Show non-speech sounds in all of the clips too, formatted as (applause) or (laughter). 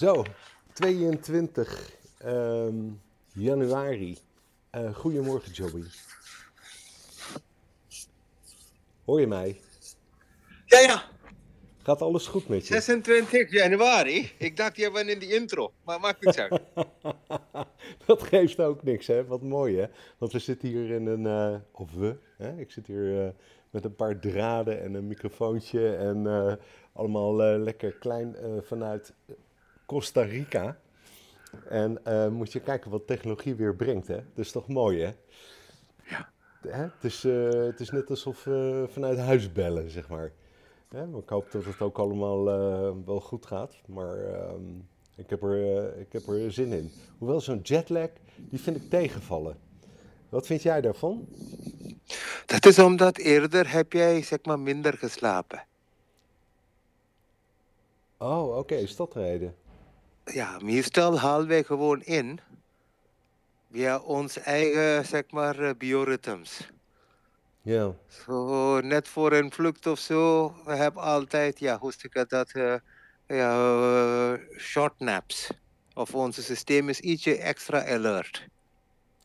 Zo, 22 ehm, januari. Eh, goedemorgen, Joey. Hoor je mij? Ja, ja. Gaat alles goed met je? 26 januari. Ik dacht, jij bent in die intro. Maar maakt niks uit. (laughs) dat geeft ook niks, hè? Wat mooi, hè? Want we zitten hier in een... eh, of we, hè? Ik zit hier eh, met een paar draden en een microfoontje en allemaal lekker klein vanuit Costa Rica. En eh, moet je kijken wat technologie weer brengt, hè? Dat is toch mooi, hè? Ja. Hè? Het, is, eh, het is net alsof we vanuit huis bellen, zeg maar. Hè? Maar ik hoop dat het ook allemaal eh, wel goed gaat. Maar ehm, ik, heb er, ik heb er zin in. Hoewel zo'n jetlag, die vind ik tegenvallen. Wat vind jij daarvan? Dat is omdat eerder heb jij zeg maar minder geslapen. Oh, oké, is dat de reden? Ja, meestal halen wij gewoon in via ons eigen zeg maar eh, bioritmes. Ja, Zo net voor een vlucht of zo, we hebben altijd, ja, hoe zeg ik dat, eh, ja, eh, short naps. Of ons systeem is ietsje extra alert.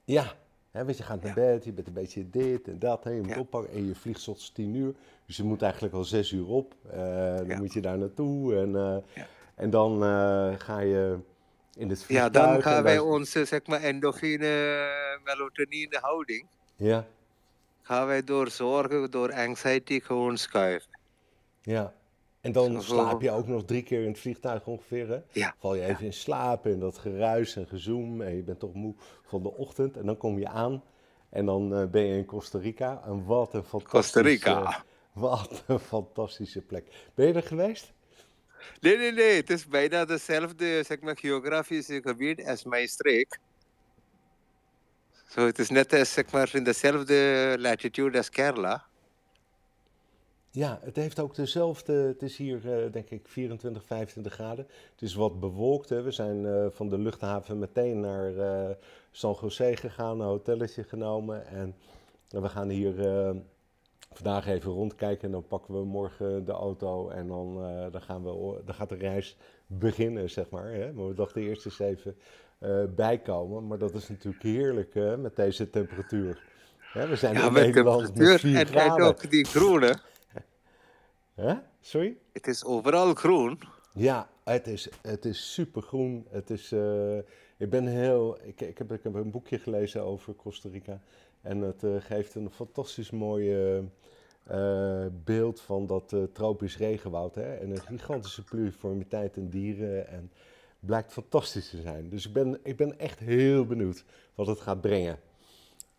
ja. Hè, want je gaat naar bed, je bent een beetje dit en dat, hè, je moet Ja. oppakken en je vliegt tot 10 uur. Dus je moet eigenlijk al 6 uur op. Eh, dan Ja. moet je daar naartoe en, Ja. En dan eh, ga je in het Ja, vliegtuig. dan en gaan wij daar- onze zeg maar endorfine, melatonine houding, Ja, gaan wij door zorgen, door anxiety gewoon schuiven. ja. En dan slaap je ook nog drie keer in het vliegtuig ongeveer, hè? Ja. Val je Ja. even in slaap en dat geruis en gezoem en je bent toch moe van de ochtend. En dan kom je aan en dan eh, ben je in Costa Rica. En wat een fantastische... Costa Rica. Wat een fantastische plek. Ben je er geweest? Nee, nee, nee. Het is bijna dezelfde zeg maar, geografische gebied als mijn streek. Het is net als, zeg maar, in dezelfde latitude als Kerala. Ja, het heeft ook dezelfde. Het is hier, eh, denk ik, 24, 25 graden. Het is wat bewolkt. Hè. We zijn eh, van de luchthaven meteen naar eh, San José gegaan, een hotelletje genomen. En we gaan hier eh, vandaag even rondkijken. En dan pakken we morgen de auto. En dan, eh, dan, gaan we, dan gaat de reis beginnen, zeg maar. Hè. Maar we dachten eerst eens even eh, bijkomen. Maar dat is natuurlijk heerlijk hè, met deze temperatuur. Hè, we zijn Ja, in met Nederland met temperatuur 4 en, en graden. ook die groene. Hè? Sorry? Het is overal groen. Ja, het is, het is supergroen. Het is, eh, ik ben heel, ik, ik, heb, ik heb een boekje gelezen over Costa Rica. En het eh, geeft een fantastisch mooi eh, eh, beeld van dat tropisch regenwoud. Hè? En een gigantische pluriformiteit in dieren. En blijkt fantastisch te zijn. Dus ik ben, ik ben echt heel benieuwd wat het gaat brengen.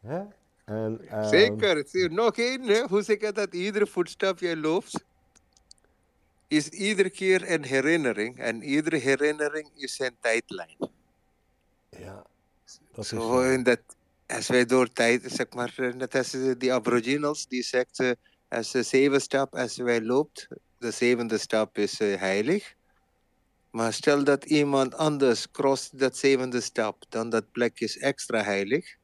Hè? En, ehm, Zeker. Nog één, hoe zeg ik dat? Iedere voetstap jij loopt, is iedere keer een herinnering. En iedere herinnering is een tijdlijn. Ja, dat is Zo, zo. in dat, als wij door tijd, zeg maar, eh, net als eh, die aboriginals, die zegt, eh, als de zeven stap, als wij loopt, de zevende stap is heilig. Maar stel dat iemand anders cross dat zevende stap, dan dat plek is extra heilig.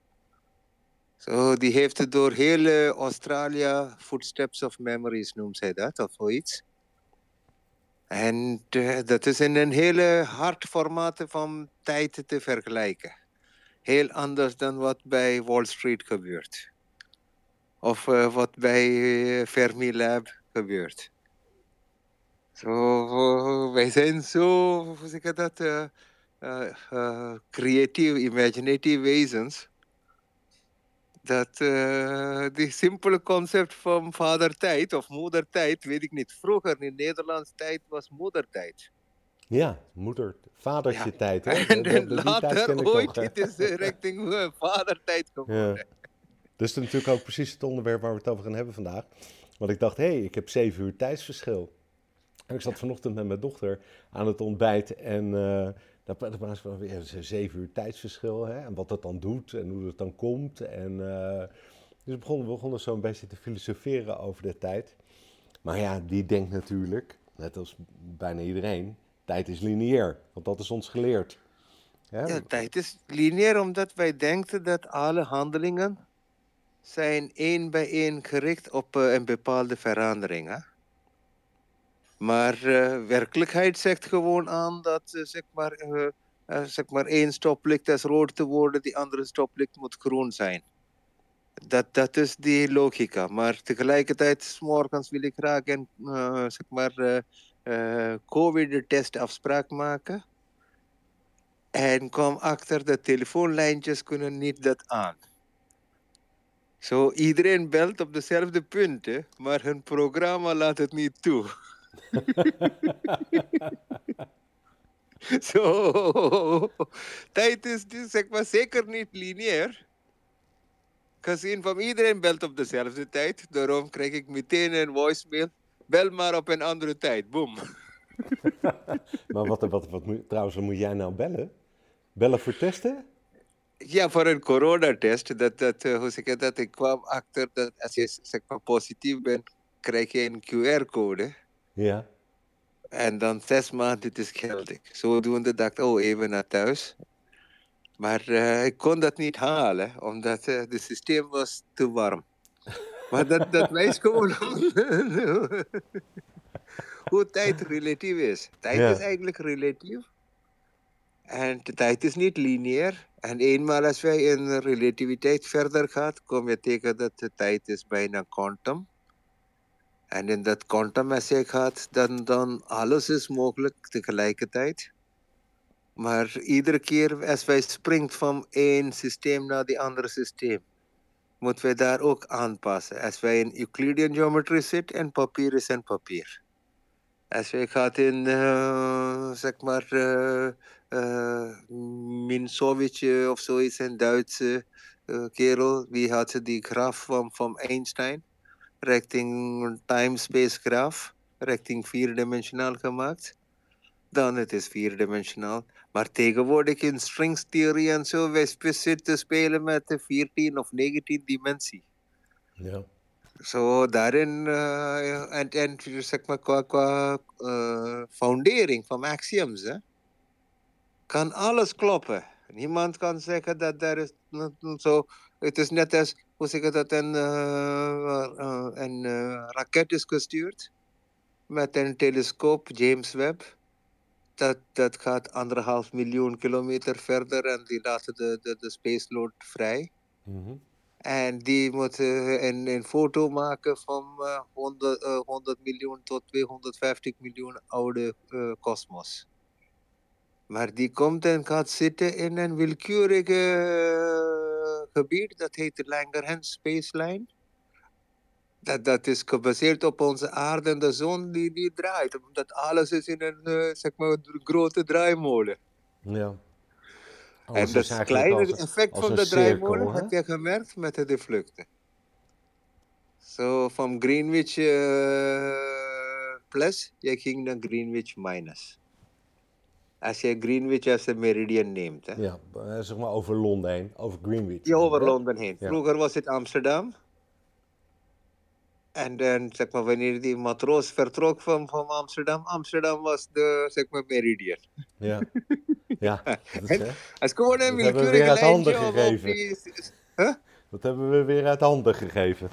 Zo, die heeft door heel Australië, footsteps of memories noemt zij dat, of zoiets. En dat is in een hele hard formaat van tijd te vergelijken heel anders dan wat bij Wall Street gebeurt. Of eh, wat bij eh, Fermi Lab gebeurt. Zo, wij zijn zo, hoe zeg ik dat, eh, eh, creatief, imaginative wezens. Dat die simpele concept van vadertijd of moedertijd, weet ik niet. Vroeger in Nederlands tijd was moedertijd. Ja, moeder, vadertje Ja. tijd. Hè? (laughs) En De- tijd later ik nog, ooit, het is eh, richting eh, vadertijd geworden. Ja. Dat is natuurlijk ook precies het onderwerp waar we het over gaan hebben vandaag. Want ik dacht, hé, hey, ik heb zeven uur tijdsverschil. En ik zat vanochtend met mijn dochter aan het ontbijt en uh, daar praten ze van, ja, zeven uur tijdsverschil hè, en wat dat dan doet en hoe het dan komt. En, uh, dus we begonnen, we begonnen zo een beetje te filosoferen over de tijd. Maar ja, die denkt natuurlijk, net als bijna iedereen, tijd is lineair, want dat is ons geleerd. Ja, tijd is lineair omdat wij denken dat alle handelingen zijn één bij één gericht op uh, een bepaalde verandering. Hè? Maar uh, werkelijkheid zegt gewoon aan dat uh, zeg maar, zeg maar één stoplicht is rood te worden, die andere stoplicht moet groen zijn. Dat, dat is die logica. Maar tegelijkertijd, morgens wil ik graag een zeg maar, COVID-test afspraak maken. En kwam achter de telefoonlijntjes kunnen niet dat aan. Zo, iedereen belt op dezelfde punten, maar hun programma laat het niet toe. (laughs) Zo, tijd is dus, zeker niet lineair. Gezien van iedereen belt op dezelfde tijd, daarom krijg ik meteen een voicemail. Bel maar op een andere tijd, boom. (laughs) maar wat, wat, wat, trouwens, moet jij nou bellen? Bellen voor testen? Ja, voor een coronatest. Dat, dat, uh, hoe zeg ik dat? Ik kwam achter dat als je zeg maar, positief bent, krijg je een QR-code. Ja. En dan zes maanden, dit is geldig. Zodoende dacht ik, oh, even naar thuis. Maar uh, ik kon dat niet halen, omdat uh, het systeem was te warm. Maar dat, dat wijst gewoon hoe tijd relatief is. Tijd ja. is eigenlijk relatief. En de tijd is niet lineair. En eenmaal als wij in relativiteit verder gaan, kom je tegen dat de tijd is bijna quantum. En in dat quantum als je gaat, dan, dan alles is mogelijk tegelijkertijd. Maar iedere keer als wij springt van één systeem naar die andere systeem, moeten wij daar ook aanpassen. Als wij in Euclidean geometry zitten en papier is een papier. Als wij gaat in, uh, zeg maar, uh, uh, Minsovic of zoiets, een Duitse kerel, die had die graf van, van Einstein richting time-space graf, richting vierdimensionaal gemaakt. Dan het is vierdimensionaal. Maar tegenwoordig in stringtheorie en zo, wij zitten spelen met de 14 of 19 dimensie. Ja. Zo daarin, uh, en, en zeg maar qua, qua uh, foundering van axioms, hè, kan alles kloppen. Niemand kan zeggen dat er is zo. Het is net als hoe zeg ik dat, een, uh, een raket is gestuurd met een telescoop, James Webb. Dat, dat gaat anderhalf miljoen kilometer verder en die laten de, de, de space load vrij. Mm -hmm. En die moet een, een foto maken van uh, 100, 100 miljoen tot 250 miljoen oude kosmos. Maar die komt en gaat zitten in een willekeurige gebied, dat heet de Langerhans Spaceline. Dat, dat is gebaseerd op onze aarde en de zon die, die draait. Omdat alles is in een uh, zeg maar, grote draaimolen. Ja. Alles en dat kleine als, effect van de draaimolen heb je gemerkt met de vluchten. Zo so, van Greenwich uh, plus, je ging naar Greenwich minus als je Greenwich als een meridian neemt. Hè? Ja, eh, zeg maar over Londen heen, over Greenwich. Ja, over Londen heen. Vroeger was het Amsterdam. En dan, zeg maar, wanneer die matroos vertrok van, van Amsterdam, Amsterdam was de, zeg maar, meridian. Ja, ja. (laughs) Dat is, als gewoon een willekeurige lijntje gegeven. Die, huh? Dat hebben we weer uit handen gegeven.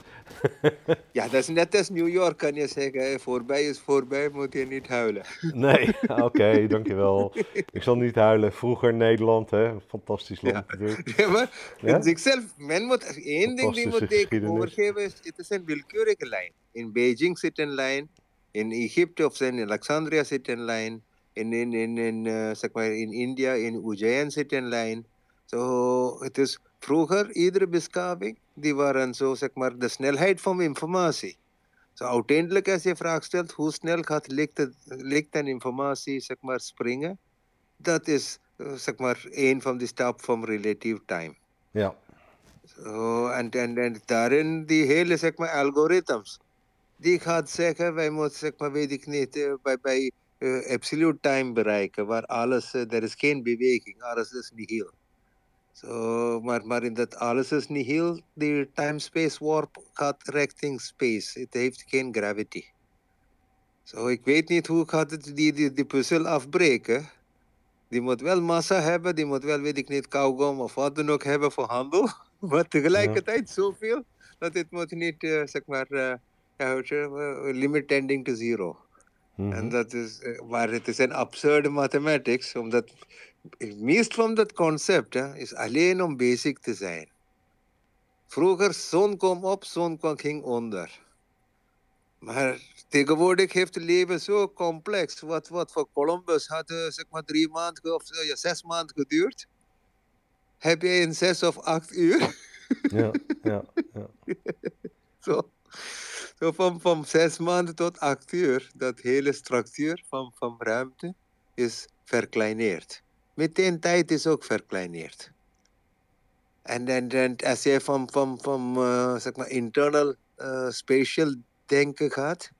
(laughs) ja, dat is net als New York, kan je zeggen. Voorbij is voorbij, moet je niet huilen. (laughs) nee, oké, dankjewel. Ik zal niet huilen. Vroeger Nederland, hè? Fantastisch land ja. natuurlijk. (laughs) Ja, maar ja? zichzelf, men moet, één ding die moet ik overgeven, is, het is een willekeurige lijn. In Beijing zit een lijn, in Egypte of in Alexandria zit een lijn, in, in, in, in, uh, zeg maar, in India, in Ujjain zit een lijn. Zo, so, het is vroeger, iedere beschaving, die waren zo, zeg maar, de snelheid van informatie. Zo so, uiteindelijk, als je vraag stelt, hoe snel gaat licht, en informatie, zeg maar, springen, dat is, uh, zeg maar, een van de stappen van relative time. Ja. So, en, en, en daarin, die hele, zeg maar, algoritmes, die gaat zeggen, wij moeten, zeg maar, weet ik niet, uh, bij, bij uh, absolute time bereiken, waar alles, er is geen beweging, alles is nihil. So, maar, maar in dat alles is nihil. De time-space warp gaat richting space. Het heeft geen gravity. Zo, so, ik weet niet hoe gaat het die, die, die puzzel afbreken. Die moet wel massa hebben, die moet wel, weet ik niet, kauwgom of wat dan ook hebben voor handel. (laughs) Maar tegelijkertijd ja. zoveel dat het moet niet, uh, zeg maar, uh, limit tending to zero. Mm En dat is, waar het is een absurde mathematics, omdat het meest van dat concept hè, is alleen om basic te zijn. Vroeger, zon kwam op, zon ging onder. Maar tegenwoordig heeft het leven zo complex. Wat, wat voor Columbus had uh, zeg maar drie maanden of uh, ja, zes maanden geduurd. Heb je in zes of acht uur. (laughs) Ja, ja, ja. (laughs) zo. Zo van, van zes maanden tot acht uur, dat hele structuur van, van ruimte is verkleineerd. Meteen tijd is ook verkleineerd. En dan als je van, van, van uh, zeg maar internal uh, spatial denken gaat,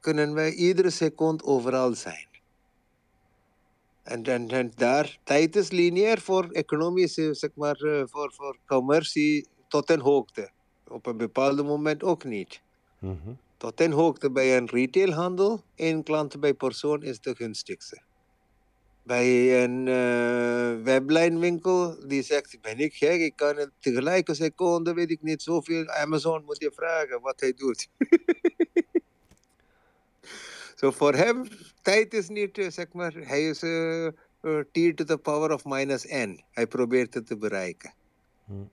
kunnen wij iedere seconde overal zijn. En, en, en daar, tijd is lineair voor economische, zeg maar, uh, voor, voor commercie tot een hoogte. Op een bepaald moment ook niet. Mm -hmm. Tot een hoogte bij een retailhandel, één klant bij persoon is de gunstigste. Bij een uh, weblijnwinkel die zegt, ben ik gek, ik kan het tegelijk een seconde, weet ik niet, zoveel. Amazon moet je vragen wat hij doet. (laughs) Zo so voor hem, tijd is niet, uh, zeg maar, hij is uh, t to the power of minus n. Hij probeert het te bereiken. Hmm.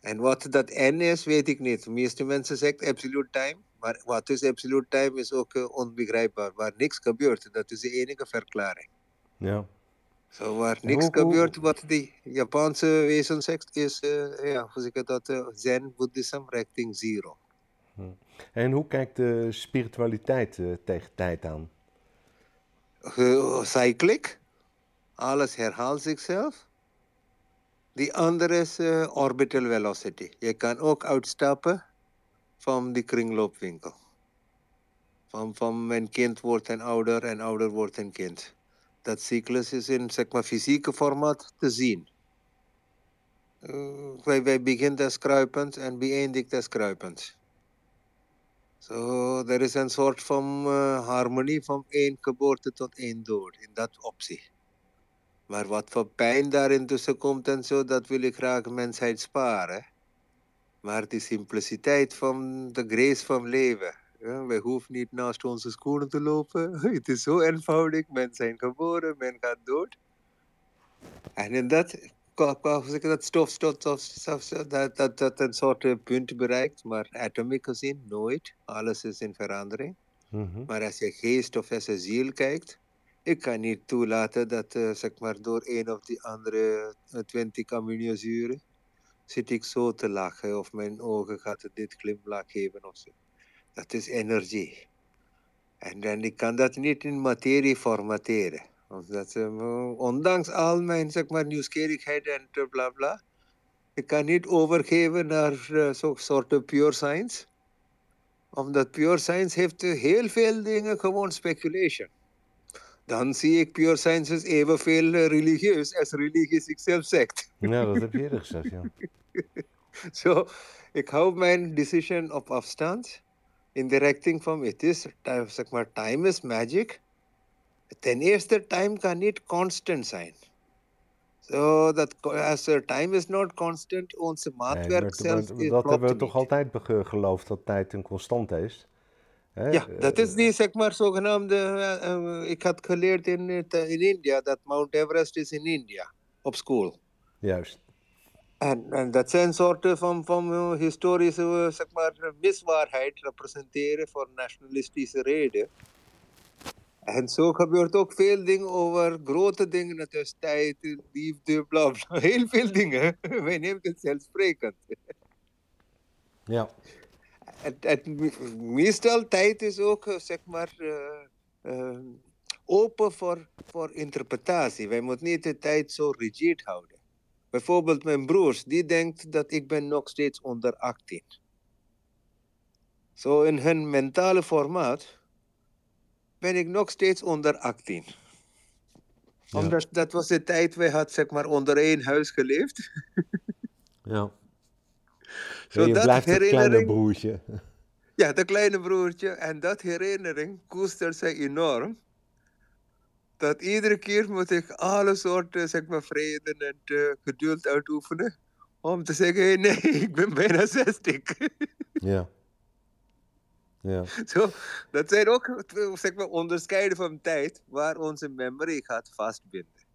En wat dat n is, weet ik niet. De meeste mensen zeggen absolute time. Maar wat is absolute time is ook uh, onbegrijpbaar. Waar niks gebeurt, dat is de enige verklaring. Ja. Zo, waar niks hoe, gebeurt, wat die Japanse wezen zegt, is, uh, ja, hoe zeg ik dat, uh, Zen Buddhism richting zero. Hm. En hoe kijkt de spiritualiteit tegen tijd aan? cyclic. Alles herhaalt zichzelf. Die andere is orbital velocity. Je kan ook uitstappen van die kringloopwinkel. Van, van mijn kind wordt een ouder en ouder wordt een kind. Dat cyclus is in zeg maar, fysieke formaat te zien. Uh, wij, beginnen als kruipend en beëindigt als kruipend. So, er is een soort van uh, harmonie van één geboorte tot één dood, in dat optie. Maar wat voor pijn daarin tussen komt en zo, dat wil ik graag mensheid sparen. Maar die simpliciteit van de grace van leven. Ja, wij hoeven niet naast onze schoenen te lopen. (laughs) Het is zo eenvoudig. Men zijn geboren, men gaat dood. En in dat, dat stof, stof, stof, stof, dat, dat, dat een soort punt bereikt. Maar atomic gezien, nooit. Alles is in verandering. Mm -hmm. Maar als je geest of als je ziel kijkt, ik kan niet toelaten dat, uh, zeg maar, door een of die andere uh, 20 aminozuren zit ik zo te lachen of mijn ogen gaat dit glimlach geven of zo. Dat is energie. En dan ik kan dat niet in materie formateren. Omdat, uh, ondanks al mijn zeg maar, nieuwsgierigheid en bla bla, ik kan niet overgeven naar uh, zo'n soort pure science. Omdat pure science heeft uh, heel veel dingen gewoon speculation. Dan zie ik pure science is evenveel religieus als religie zichzelf zegt. Ja, dat heb je eerder gezegd, ja. (laughs) Zo, so, ik hou mijn decision op afstand in de richting van het is, zeg maar, time is magic. Ten eerste, time kan niet constant zijn. So that as time is not constant, onze maatwerk nee, zelf is Dat hebben we toch altijd geloofd, dat tijd een constant is? Hè? Ja, dat is die, zeg maar, zogenaamde... Uh, uh, ik had geleerd in, in India, dat Mount Everest is in India, op school. Juist. En, en dat zijn soorten van, van historische zeg maar, miswaarheid representeren voor nationalistische reden. En zo gebeurt ook veel dingen over grote dingen, net als tijd, liefde, bla bla. (laughs) Heel veel dingen. (laughs) Wij nemen het zelfsprekend. (laughs) Ja. Het, het, meestal tijd is ook, zeg maar, uh, uh, open voor, voor interpretatie. Wij moeten niet de tijd zo rigid houden. Bijvoorbeeld mijn broers, die denkt dat ik ben nog steeds onder 18. Zo in hun mentale formaat ben ik nog steeds onder 18. Ja. Omdat dat was de tijd, wij had zeg maar onder één huis geleefd. (laughs) ja. Zo je dat blijft het kleine broertje. Ja, dat kleine broertje. En dat herinnering koestert zij enorm dat iedere keer moet ik alle soorten zeg maar, vrede en uh, geduld uitoefenen. Om te zeggen, nee, (laughs) ik ben bijna 60. (laughs) ja. Ja. Zo, dat zijn ook zeg maar, onderscheiden van tijd waar onze memory gaat vastbinden.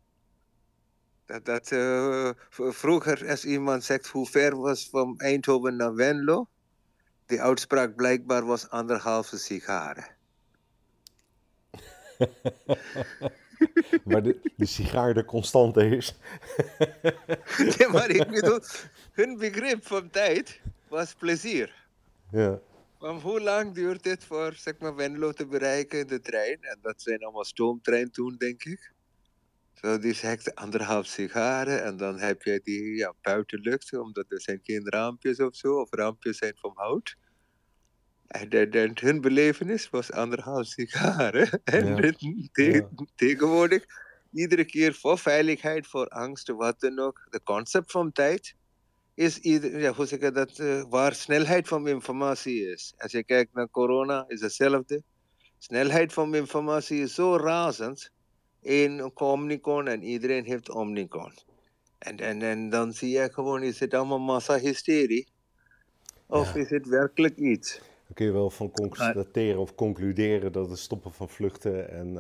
Dat, dat eh, vroeger, als iemand zegt hoe ver was van Eindhoven naar Venlo, die uitspraak blijkbaar was anderhalve sigaren. (laughs) Maar de, de sigaar de constante is. (laughs) ja, maar ik bedoel, hun begrip van tijd was plezier. Ja. Want hoe lang duurt het voor zeg maar, Venlo te bereiken in de trein? En dat zijn allemaal stoomtrein toen, denk ik. Zo, die zegt anderhalf sigaren en dan heb je die ja, buitenlucht, omdat er zijn geen raampjes of zo, of raampjes zijn van hout. En, de- de- hun belevenis was anderhalf sigaren. (laughs) En Ja. te- Ja. tegenwoordig, iedere keer voor veiligheid, voor angst, wat dan ook, de concept van tijd is ieder, ja, hoe zeg je dat, eh, waar snelheid van informatie is. Als je kijkt naar corona, is hetzelfde. Snelheid van informatie is zo razend. Eén Omnicon en iedereen heeft Omnicon. En, en, en dan zie je gewoon, is het allemaal massa-hysterie? Of Ja. is het werkelijk iets? Dan kun je wel van constateren of concluderen dat het stoppen van vluchten en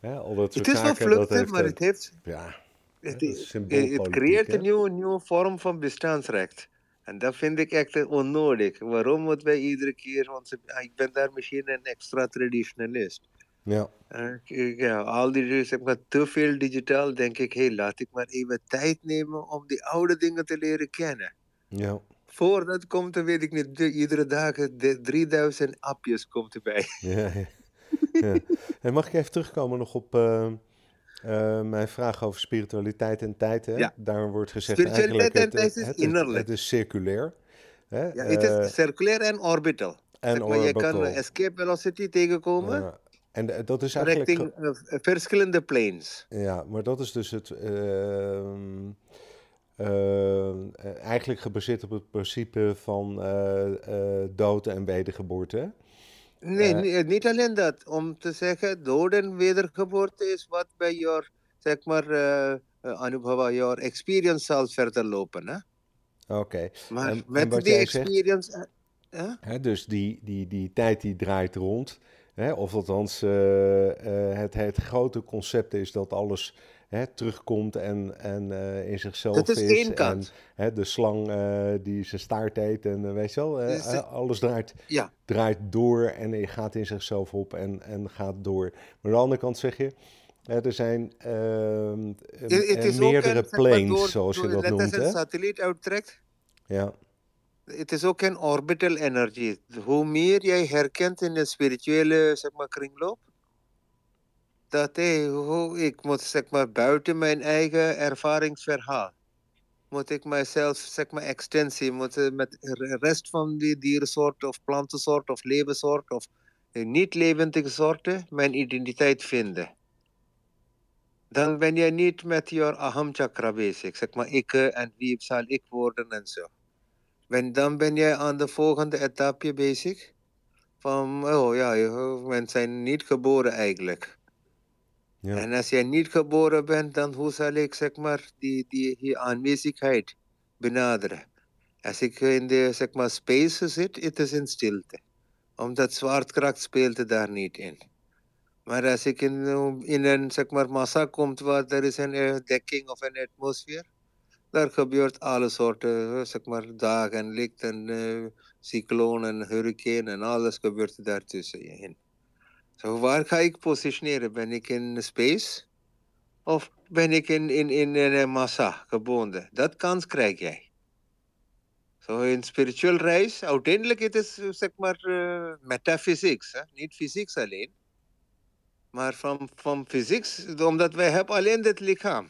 eh, al dat soort Het is wel zaken. vluchten, heeft, maar eh, het heeft ja, Het, is het symboolpolitiek, creëert een nieuwe, nieuwe vorm van bestaansrecht. En dat vind ik echt eh, onnodig. Waarom moeten wij iedere keer... Want ah, ik ben daar misschien een extra traditionalist. ja, Eh, ik- ja, al die, zeg maar, te veel digitaal, denk ik... Hé, laat ik maar even tijd nemen om die oude dingen te leren kennen. ja. Voordat komt, dan weet ik niet, de- iedere dag de 3000 appjes komt erbij. (laughs) Ja, ja. ja. En mag ik even terugkomen nog op eh, eh, mijn vraag over spiritualiteit en tijd? Hè? Ja. Daar wordt gezegd eigenlijk en het, tijd is het, innerlijk. Het, is circulair. Hè? Ja, het Eh, is circulair en orbital. en maar, je kan escape velocity tegenkomen Ja. En eh, dat is eigenlijk... richting eh, verschillende planes. Ja, maar dat is dus het. Ehm, eh, eigenlijk gebaseerd op het principe van eh, eh, dood en wedergeboorte. Nee, ni- niet alleen dat. Om te zeggen, dood en wedergeboorte is wat bij your, zeg maar, Anubhava, your experience zal verder lopen. Hè? Oké. Maar En- met wat die zegt- experience... eh, hè? Dus die, die, die tijd die draait rond. Hè, of althans, eh, eh, het, het grote concept is dat alles hè, terugkomt en, en eh, in zichzelf Dat is één En kant. hè, de slang eh, die zijn staart eet en eh, weet je wel, Dus, alles draait, Ja, draait door en je gaat in zichzelf op en, en gaat door. Maar aan de andere kant zeg je, hè, er zijn ehm, eh, meerdere een, planes, door, zoals je dat noemt. als een satelliet uittrekt, Ja, het is ook een orbital energy. Hoe meer jij herkent in de spirituele zeg maar, kringloop, dat ik moet zeg maar, buiten mijn eigen ervaringsverhaal, moet ik mijzelf, zeg maar, extensie, moet met de rest van die dierensoort of plantensoort of levenssoort of eh, niet levendige soorten mijn identiteit vinden. Dan ben je niet met je aham chakra bezig, zeg maar, ik en wie zal ik worden en zo. Dan ben je aan de volgende etappe bezig. Van, oh ja, mensen zijn niet geboren eigenlijk. Ja, En als jij niet geboren bent, dan hoe zal ik zeg maar die, die, die aanwezigheid benaderen? Als ik in de zeg maar, space zit, het is in stilte. Omdat zwaartekracht speelt daar niet in. Maar als ik in, in een zeg maar, massa kom waar er is een eh, dekking of een atmosfeer, daar gebeurt alle soorten, zeg maar, dagen, licht en eh cyclonen, hurricane en alles gebeurt daartussenin. Zo, waar ga ik positioneren? Ben ik in space? Of ben ik in, in, in, een massa gebonden? Dat kans krijg jij. Zo in spiritual reis, uiteindelijk het is eh, zeg maar eh metaphysics, niet fysieks alleen. Maar van, van fysieks, omdat wij hebben alleen dit lichaam.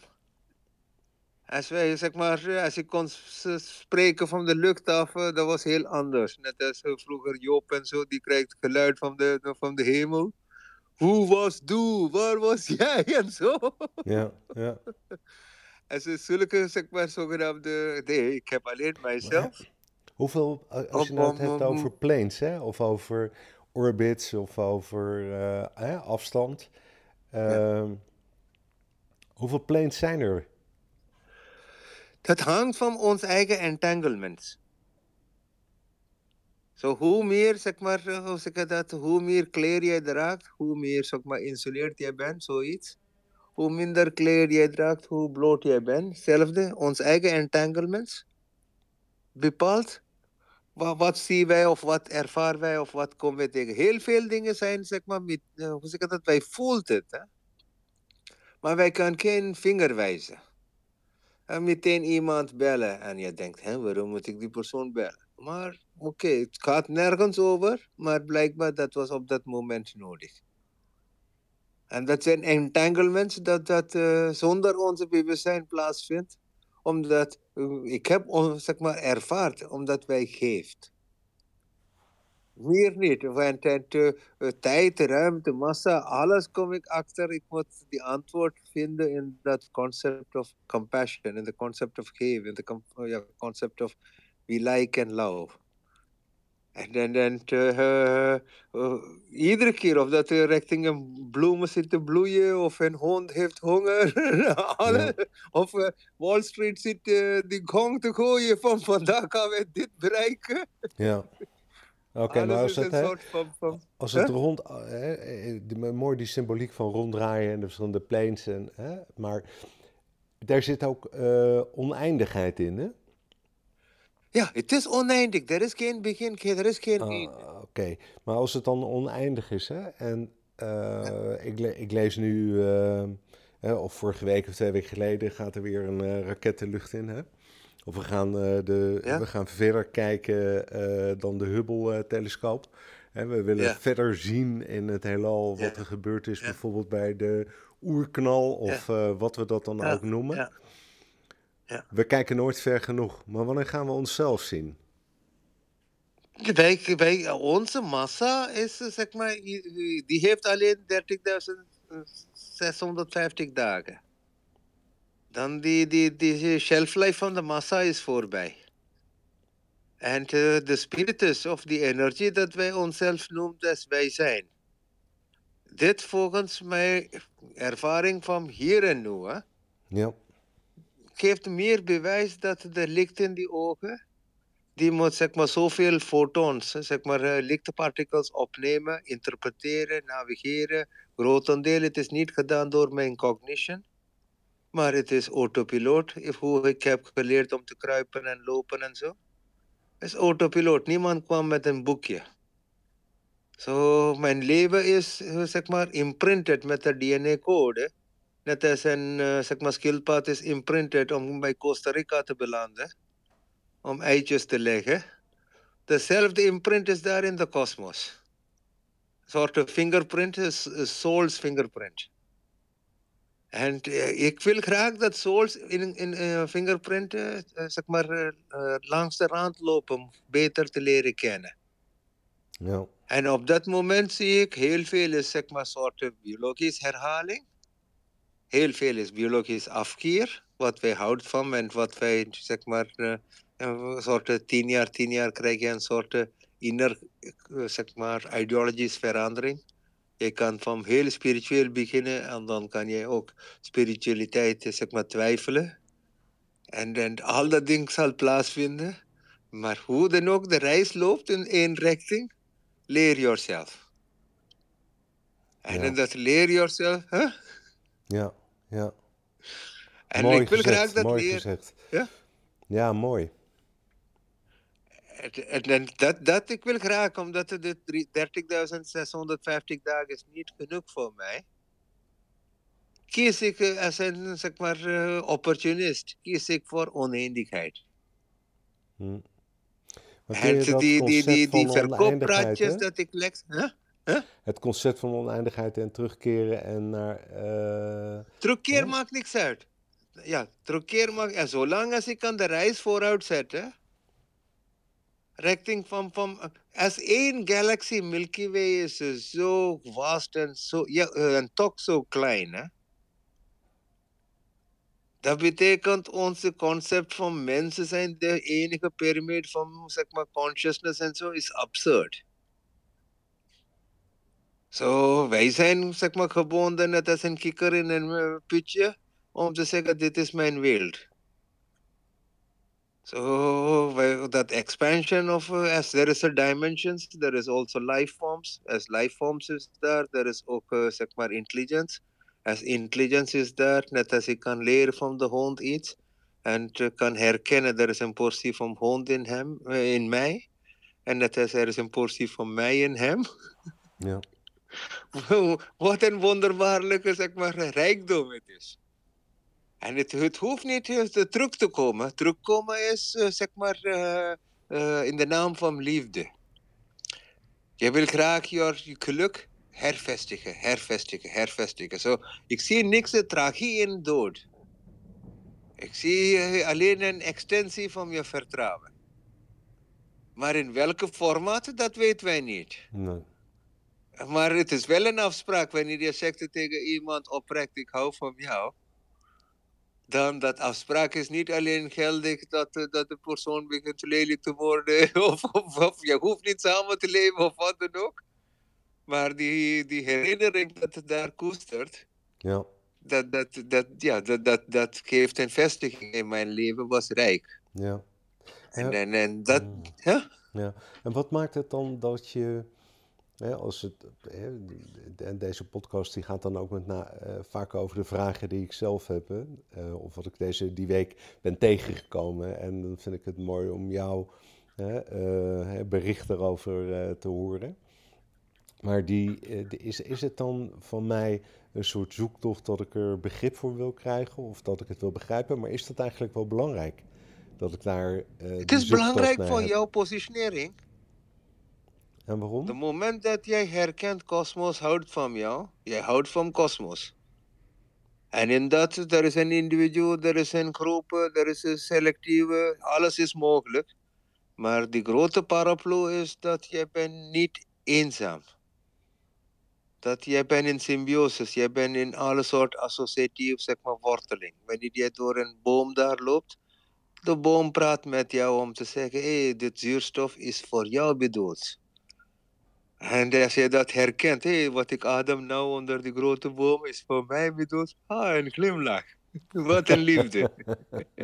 Als wij, zeg maar, als ik kon spreken van de luchthaven, dat was heel anders. Net als eh, vroeger Joop en zo, die krijgt geluid van de, van de hemel. Hoe was Doe? Waar was (laughs) jij? En zo. ja, ja. (laughs) En ze zulke, zeg maar, zogenaamde... Nee, ik heb alleen mijzelf. Hoeveel, eh, als je nou het hebt over planes, hè, of over orbits, of over eh, afstand. ehm, Hoeveel planes zijn er? Dat hangt van ons eigen entanglements. Zo hoe meer, zeg maar, eh, hoe zeg dat, hoe meer jij draagt, hoe meer, zeg maar, insuleerd jij bent, zoiets. Hoe minder kleur jij draagt, hoe bloot jij bent. Hetzelfde, ons eigen entanglements bepaalt wat, wat zien wij of wat ervaren wij of wat komen wij tegen. Heel veel dingen zijn, zeg maar, met, uh, hoe zeg dat, wij voelt het. Hè? Maar wij kunnen geen vinger wijzen. En meteen iemand bellen en je denkt, hè, waarom moet ik die persoon bellen? Maar oké, het gaat nergens over, maar blijkbaar dat was op dat moment nodig. En dat zijn entanglements dat, dat uh, zonder onze bewustzijn plaatsvindt omdat ik heb zeg maar ervaard, omdat wij geeft. Meer niet, want het, uh, tijd, ruimte, massa, alles kom ik achter. Ik moet die antwoord vinden in dat concept of compassion, in the concept of give, in the uh, concept of we like and love. En, dan uh, uh, iedere keer of dat er richting een bloemen zit te bloeien of een hond heeft honger. (laughs) Alle, ja. Of uh, Wall Street zit die gong te gooien van vandaag gaan we dit bereiken. Ja. (laughs) Oké, okay, maar als het, hè, van, van, als het rond, hè, de, mooi die symboliek van ronddraaien en de verschillende planes, en, hè, maar daar zit ook oneindigheid in, hè? Ja, het is oneindig. Er is geen begin, er is geen ah, Oké, maar als het dan oneindig is, hè, en uh, ja. ik, le ik, lees nu, uh, hè, of vorige week of twee weken geleden, gaat er weer een raket de lucht in. Hè? Of we gaan, de, ja? we gaan verder kijken dan de Hubble-telescoop. we willen ja. verder zien in het heelal wat er gebeurd is, bijvoorbeeld bij de oerknal of wat we dat dan ook noemen. Ja. We kijken nooit ver genoeg, maar wanneer gaan we onszelf zien? Wij, wij, onze massa is, zeg maar, die heeft alleen 30.650 dagen. Dan die, die, die shelf life van de massa is voorbij. En uh, de spiritus of die energie dat wij onszelf noemen, dat wij zijn. Dit volgens mijn ervaring van hier en nu. Hè? Ja geeft meer bewijs dat de licht in die ogen, die moet zeg maar zoveel fotons, zeg maar uh, lichtpartikels opnemen, interpreteren, navigeren. Grotendeel, het is niet gedaan door mijn cognition, maar het is autopiloot. Hoe ik heb geleerd om te kruipen en lopen en zo. Het is autopiloot. Niemand kwam met een boekje. Zo, so, mijn leven is, zeg maar, imprinted met de DNA-code net als een uh, zeg maar, schildpad is imprinted om bij Costa Rica te belanden, om eitjes te leggen. Dezelfde imprint is daar in de kosmos. Een soort of fingerprint is, is Soul's fingerprint. En uh, ik wil graag dat Souls in, in uh, fingerprint, uh, zeg maar, langs de rand lopen, om beter te leren kennen. Ja. En op dat moment zie ik heel veel is, zeg maar, soort biologische herhaling heel veel is biologisch afkeer, wat wij houden van en wat wij, zeg maar, een soort tien jaar, tien jaar krijgen een soort inner, zeg maar, ideologisch verandering. Je kan van heel spiritueel beginnen en dan kan je ook spiritualiteit, zeg maar, twijfelen. En, dan al dat ding zal plaatsvinden. Maar hoe dan ook de reis loopt in één richting, leer jezelf. En ja. dat leer jezelf? Ja, ja. En mooi ik wil gezegd, graag dat mooi Gezegd. Ja? Ja, mooi. En, dat, dat ik wil graag, omdat de 30.650 dagen is niet genoeg voor mij. Kies ik eh, als een zeg maar, uh, opportunist, kies ik voor oneindigheid. Hm. En die, die, die, die, verkooppraatjes dat ik leg. Huh? Huh? Het concept van oneindigheid en terugkeren en naar. Uh, terugkeer maakt niks uit. Ja, terugkeer maakt. En zolang als ik aan de reis vooruit zet, richting van, van. Als één galaxy Milky Way is so vast en zo. Ja, en toch zo klein, hè? Dat betekent onze concept van mensen zijn de enige van zeg maar, consciousness en zo is absurd. Zo, wij zijn zeg maar gebonden net als een kikker in een uh, putje om te zeggen dit is mijn. So that expansion of uh, as there is a dimensions, there is also life forms. As life forms is there, there is ook uh, intelligence. As intelligence is there, ik kan leren van de hond iets en uh, kan herkennen er is een portie van hond in hem, uh, in mij, en net als er is een portie van mij in hem. Ja. (laughs) Wat een wonderbaarlijke zeg maar rijkdom het is. En het, het hoeft niet terug te komen. Terugkomen is uh, zeg maar uh, in de naam van liefde. Je wil graag je, geluk hervestigen, hervestigen, hervestigen. Zo, ik zie niks tragie in dood. Ik zie alleen een extensie van je vertrouwen. Maar in welke formaat, dat weten wij niet. Nee. Maar het is wel een afspraak wanneer je zegt tegen iemand oprecht, ik hou van jou dan dat afspraak is niet alleen geldig dat, uh, dat de persoon begint lelijk te worden (laughs) of, of, of, je hoeft niet samen te leven of wat dan ook. Maar die, die herinnering dat het daar koestert, ja. dat, dat, dat, ja, dat, dat, dat geeft een vestiging in mijn leven, was rijk. Ja. En, en, en dat, ja. ja. En wat maakt het dan dat je als het, en deze podcast die gaat dan ook met na, uh, vaak over de vragen die ik zelf heb. Uh, of wat ik deze die week ben tegengekomen. En dan vind ik het mooi om jouw uh, bericht erover te horen. Maar die, is, is het dan van mij een soort zoektocht dat ik er begrip voor wil krijgen? Of dat ik het wil begrijpen? Maar is dat eigenlijk wel belangrijk? Dat ik daar. het is belangrijk voor heb? jouw positionering. En waarom? De moment dat jij herkent, kosmos houdt van jou, jij houdt van kosmos. En in dat, er is een individu, er is een groep, er is een selectieve, alles is mogelijk. Maar die grote paraplu is dat je bent niet eenzaam. Dat jij bent in symbiosis, jij bent in alle soort associatief, zeg maar, worteling. Wanneer je door een boom daar loopt, de boom praat met jou om te zeggen, hé, hey, dit zuurstof is voor jou bedoeld. En als je dat herkent, hé, wat ik adem nou onder die grote boom is voor mij bedoeld, ah, een glimlach. (laughs) wat een liefde.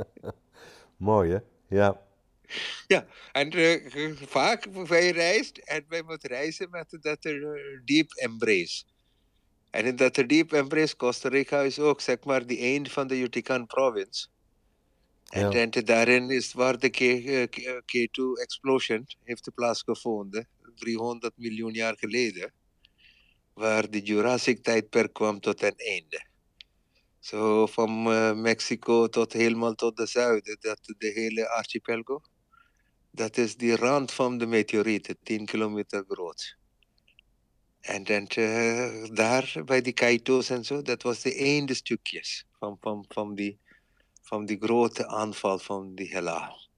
(laughs) Mooi, hè? Ja. Ja, en uh, vaak wij reist en wij moeten reizen met dat er deep embrace. En in dat deep embrace, Costa Rica is ook, zeg maar, die eind van de Yucatan province. En, ja. en daarin is waar de K2 explosion heeft plaatsgevonden. 300 miljoen jaar geleden, waar de Jurassic tijdperk kwam tot een einde. Zo van uh, Mexico tot helemaal tot de zuiden, dat de hele archipelago. Dat is die rand van de meteorieten, 10 kilometer groot. En dan uh, daar bij die kaito's en zo, dat was de einde stukjes van, van, van, die, van die grote aanval van die heelal.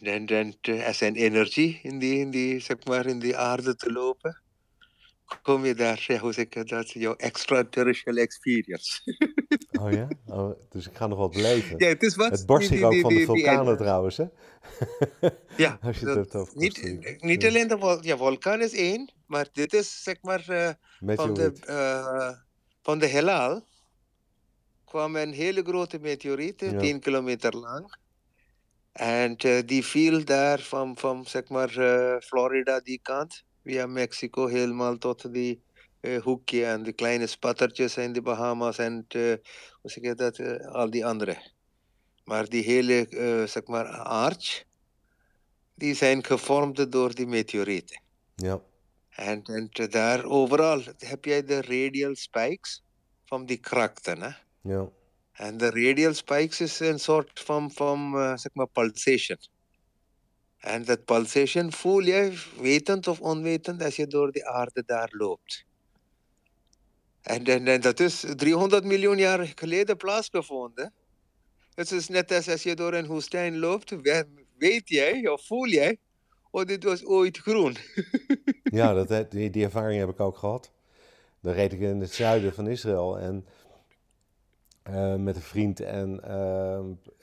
En dan er zijn energie in die, in die, zeg maar, in die aarde te lopen. Kom je daar, hoe zeg ik dat, jouw extraterrestrial experience. (laughs) Oh ja? Oh, dus ik ga nog wat beleven. Ja, het is wat. Het ook van de vulkanen trouwens, hè? Ja, (laughs) Als je het over niet, niet alleen de vol ja, vulkaan is één, maar dit is zeg maar uh, van, de, uh, van de heelal kwam een hele grote meteoriet, ja. 10 kilometer lang. En uh, die viel daar van, van zeg maar, uh, Florida die kant, via Mexico helemaal tot die uh, hoekje en de kleine spattertjes in de Bahamas en hoe zeg je dat, al die andere. Maar die hele, zeg maar, arch, die zijn gevormd door die meteorieten. Ja. En, en daar overal heb jij de radial spikes van die krachten, hè? Ja. En de radial spikes is een soort van, van uh, pulsation. En dat pulsation voel je, wetend of onwetend, als je door de aarde daar loopt. En, en, en dat is 300 miljoen jaar geleden plaatsgevonden. Het is net als als je door een woestijn loopt, weet jij of voel jij, oh, dit was ooit groen. (laughs) ja, dat, die, die ervaring heb ik ook gehad. Dan reed ik in het zuiden van Israël en uh, met een vriend. En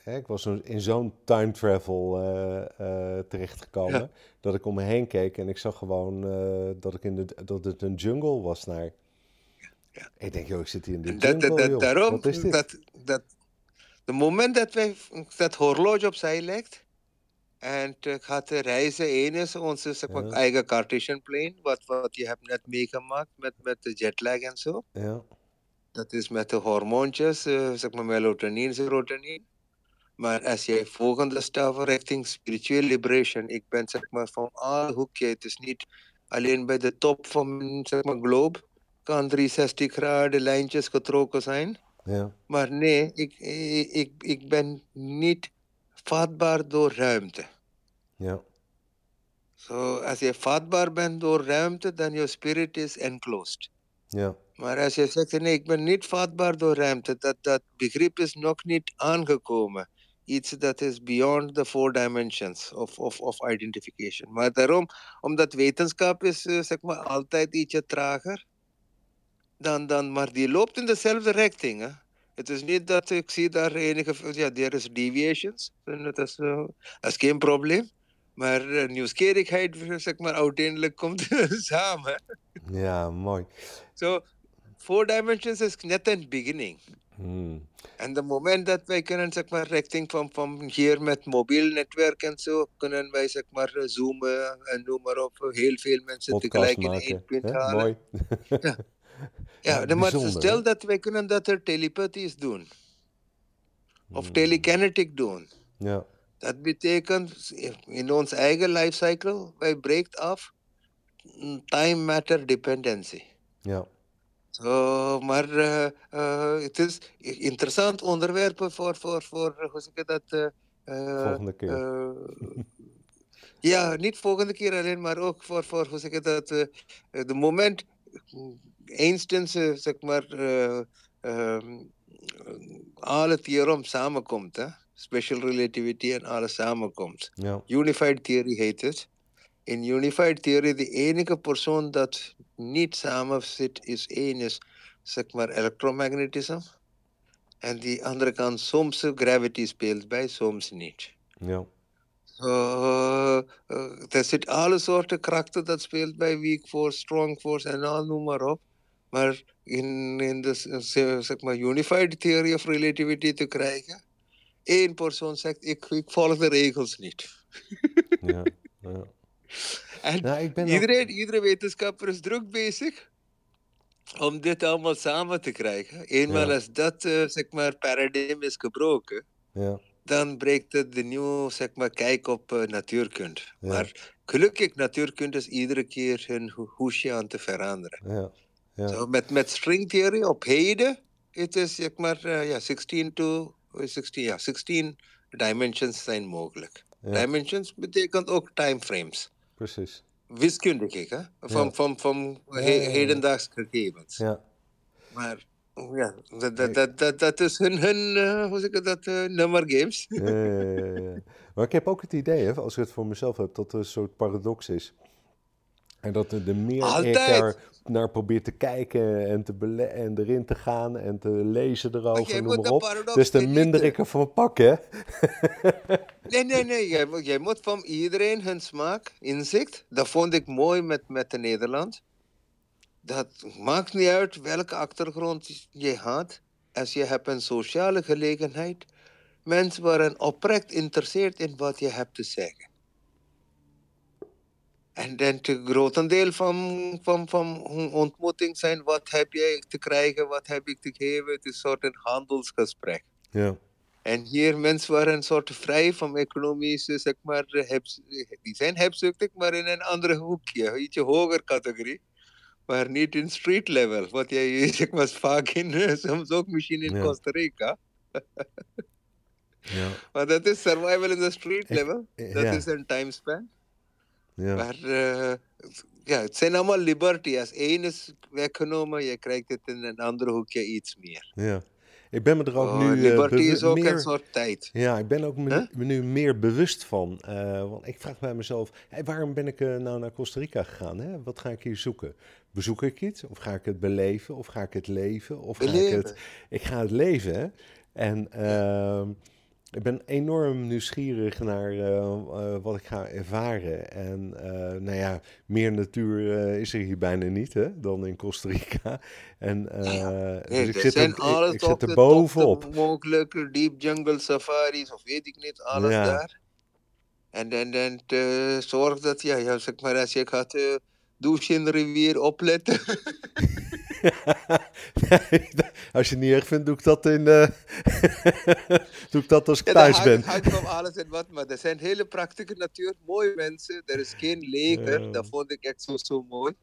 uh, ik was in zo'n time travel uh, terechtgekomen. Ja. Dat ik om me heen keek en ik zag gewoon dat, ik in de, dat het een jungle was naar. Ja. Ik denk, joh, ik zit hier in de jungle. Dat, dat, daarom, dat, dat, De moment dat wij dat horloge opzij legt en uh, gaat reizen, één is onze zeg maar, Ja. eigen Cartesian plane, wat, wat je hebt net meegemaakt met, met de jetlag en zo. Ja. Dat is met de hormoontjes, eh, zeg maar melatonine, serotonine. Maar als jij volgende stap richting spiritual liberation, ik ben zeg maar van alle hoekjes, het is niet alleen bij de top van mijn zeg maar, globe, kan 360 graden lijntjes getrokken zijn. Ja. Maar nee, ik, ik, ik, ben niet vatbaar door ruimte. Ja. Zo, als je vatbaar bent door ruimte, dan je spirit is enclosed. Ja. Maar als je zegt, nee, ik ben niet vatbaar door ruimte, dat, dat begrip is nog niet aangekomen. Iets dat is beyond the four dimensions of, of, of identification. Maar daarom, omdat wetenschap is eh, zeg maar, altijd ietsje trager, dan, dan, maar die loopt in dezelfde richting. Hè? Het is niet dat ik zie daar enige, ja, er is deviations, en dat is, eh, dat is geen probleem. Maar eh, nieuwsgierigheid, zeg maar, uiteindelijk komt (laughs) samen. Ja, mooi. So, four dimensions is net een beginning. Hmm. En de moment dat wij kunnen, zeg maar, richting van, van hier met mobiel netwerk en zo, kunnen wij, zeg maar, eh, zoomen en noem maar op, eh, heel veel mensen Podcast tegelijk in één punt halen. Mooi. (laughs) Ja, Ja, de- maar stel dat wij kunnen dat er telepathisch doen, of Hmm. telekinetic doen. Ja. Dat betekent, in ons eigen lifecycle, wij breekt af mm, time-matter dependency. Ja. Zo, maar eh, eh, het is interessant onderwerp voor, voor, voor hoe zeg ik dat? eh, Volgende keer. ja, niet volgende keer alleen, maar ook voor, voor hoe zeg ik dat? de moment, eh, zeg maar, alle theorem samenkomt, hè? special relativity en alles samenkomt. Ja. Unified theory heet het. In unified theory, de enige persoon dat niet samen zit, is één, is zeg maar elektromagnetisme. En die andere kant, soms gravity speelt bij, soms niet. Ja. Uh, uh, er zit alle soorten krachten dat speelt bij weak force, strong force en al, noem maar op. Maar in, in de zeg maar, unified theory of relativity te krijgen, één persoon zegt, ik, ik volg de regels niet. Ja. ja. En Nou, ik ben ook- Iedereen, iedere wetenschapper is druk bezig om dit allemaal samen te krijgen. Eenmaal Ja. als dat eh, zeg maar, paradigma is gebroken, Ja. dan breekt het de nieuwe zeg maar, kijk op eh, natuurkunde. Ja. Maar gelukkig, natuurkunde is iedere keer hun ho- hoesje aan te veranderen. Ja. Ja. Zo, met, met stringtheorie op heden, het is zeg maar, eh, ja, 16 to, eh, 16, ja, 16 dimensions zijn mogelijk. Dimensions betekent ook timeframes Precies. wiskundig, hè? Van, Ja. van, van he- hedendaags gegevens. Ja. Maar ja, dat, dat, dat, dat, dat is hun, hun eh, hoe zeg ik dat, eh, nummer games. Ja, ja, ja, ja. Maar ik heb ook het idee, hè, als ik het voor mezelf heb, dat er een soort paradox is. En dat de meer ik Altijd. er naar probeer te kijken en, te bele en erin te gaan en te lezen erover, noem maar de op, dus te deleten. minder ik ervan pak, hè? (laughs) Nee, nee, nee. Jij, moet- jij moet van iedereen hun smaak, inzicht. Dat vond ik mooi met, met de Nederland. Dat maakt niet uit welke achtergrond je had. Als je hebt een sociale gelegenheid. Mensen waren oprecht geïnteresseerd in wat je hebt te zeggen. En dan te grotendeel van, van, van een ontmoeting zijn, wat heb jij te krijgen, wat heb ik te geven. Het is een soort een handelsgesprek. Ja. En hier mensen waren een soort vrij van economische, zeg maar, eh, hebs- die zijn hebzuchtig, maar in een andere hoekje, ietsje hoger categorie. Maar niet in street level, wat jij (laughs) zeg maar vaak in, eh, soms ook misschien in Ja. Costa Rica. (laughs) Ja. Maar dat is survival in the street level, dat ja. is een timespan. Ja. Maar eh, ja, het zijn allemaal liberty. Als één is weggenomen, je krijgt het in een andere hoekje iets meer. ja. Ik ben me er ook Oh, nu eh, liberty is ook meer... een soort tijd. Ja, ik ben ook me, Huh? me nu meer bewust van. eh, want ik vraag bij mezelf, waarom ben ik nou naar Costa Rica gegaan? Hè? Wat ga ik hier zoeken? Bezoek ik iets? Of ga ik het beleven? Of ga ik het leven? Of ga ik het... Beleven. Ik ga het leven, hè? En, ehm, ik ben enorm nieuwsgierig naar eh, eh, wat ik ga ervaren. En uh, nou ja, meer natuur is er hier bijna niet hè, dan in Costa Rica. En, ja, dus ik zit, er, alles ik, zit er bovenop. Mogelijke deep jungle safaris of weet ik niet, alles ja. daar. En dan, dan zorg dat, ja, ja, zeg maar, als je gaat douchen in de rivier, opletten. (laughs) (laughs) als je het niet erg vindt, doe ik dat, in, uh, (laughs) doe ik dat als ik ja, thuis ben. Het van alles en wat, maar er zijn hele praktische natuur, mooie mensen. Er is geen leger, ja. dat vond ik echt zo, zo mooi.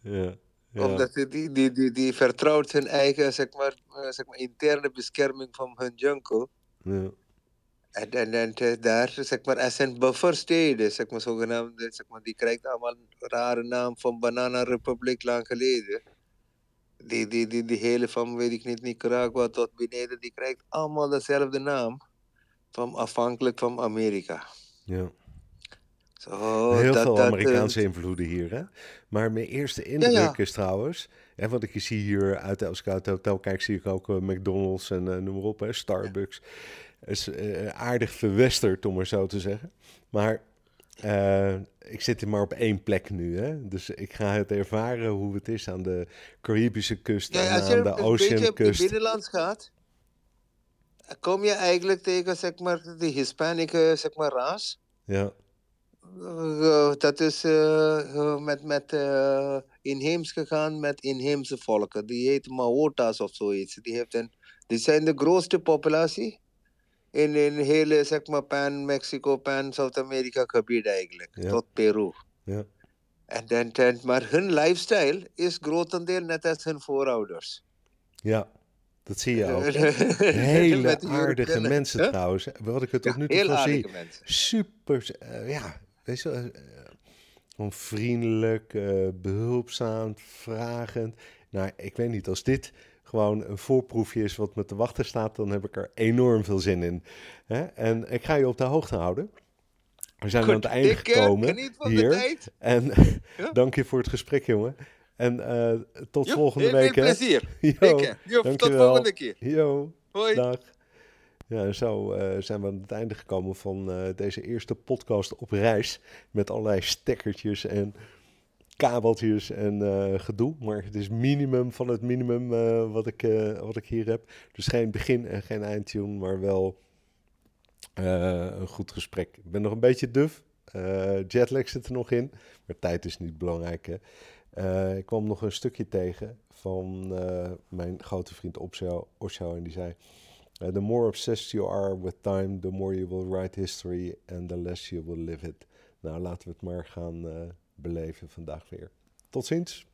Ja. Ja. Omdat die, die, die, die vertrouwt hun eigen zeg maar, uh, zeg maar, interne bescherming van hun jungle. Ja. En, en, en daar, zeg maar, er zijn buffersteden, zeg maar, zogenaamde, zeg maar, die krijgt allemaal een rare naam van Banana Republic lang geleden die, die, die, die hele van, weet ik niet, Nicaragua tot beneden, die krijgt allemaal dezelfde naam. Van, afhankelijk van Amerika. Ja. Zo, Heel dat, veel dat, Amerikaanse uh, invloeden hier, hè? Maar mijn eerste indruk ja, ja. is trouwens... Hè, want ik zie hier uit als ik uit het hotel kijk, zie ik ook uh, McDonald's en uh, noem maar op, hè, Starbucks. is aardig verwesterd, om maar zo te zeggen. Maar uh, ik zit hier maar op één plek nu, hè? dus ik ga het ervaren hoe het is aan de Caribische kust ja, en als je aan de een beetje op de Oceankust. binnenlands gaat, kom je eigenlijk tegen zeg maar, die Hispanic uh, zeg maar, ras. Ja, Uh, dat is uh, met, met inheems gegaan met inheemse volken. Die heet Maotas of zoiets. Die, heeft een, die zijn de grootste populatie in, in hele zeg maar, Pan, Mexico, Pan, Zuid-Amerika gebied eigenlijk. Ja. Tot Peru. ja, En, dan, dan, maar hun lifestyle is grotendeel net als hun voorouders. ja, dat zie je ook. (laughs) Hele aardige mensen trouwens. Wat ik er tot Ja, nu toe van zie. mensen. Super, eh, ja, weet je, wel, eh, gewoon vriendelijk, eh, behulpzaam, vragend. Nou, ik weet niet, als dit gewoon een voorproefje is wat me te wachten staat, dan heb ik er enorm veel zin in. Hè? En ik ga je op de hoogte houden. We zijn aan het einde eh, gekomen hier. En (laughs) Ja. dank je voor het gesprek, jongen. En eh, tot Jo, volgende heel week. veel plezier. Jo, eh, jo, tot volgende keer. Yo, Hoi. dag. Ja, zo eh, zijn we aan het einde gekomen van eh, deze eerste podcast op reis. Met allerlei stekkertjes en kabeltjes en eh, gedoe. Maar het is minimum van het minimum eh, wat, ik, eh, wat ik hier heb. Dus geen begin en geen eindtune, maar wel een goed gesprek. Ik ben nog een beetje duf. Jetlag zit er nog in. Maar tijd is niet belangrijk. Hè? Ik kwam nog een stukje tegen van mijn grote vriend Osho, en die zei... The more obsessed you are with time, the more you will write history and the less you will live it. Nou, laten we het maar gaan beleven vandaag weer. Tot ziens.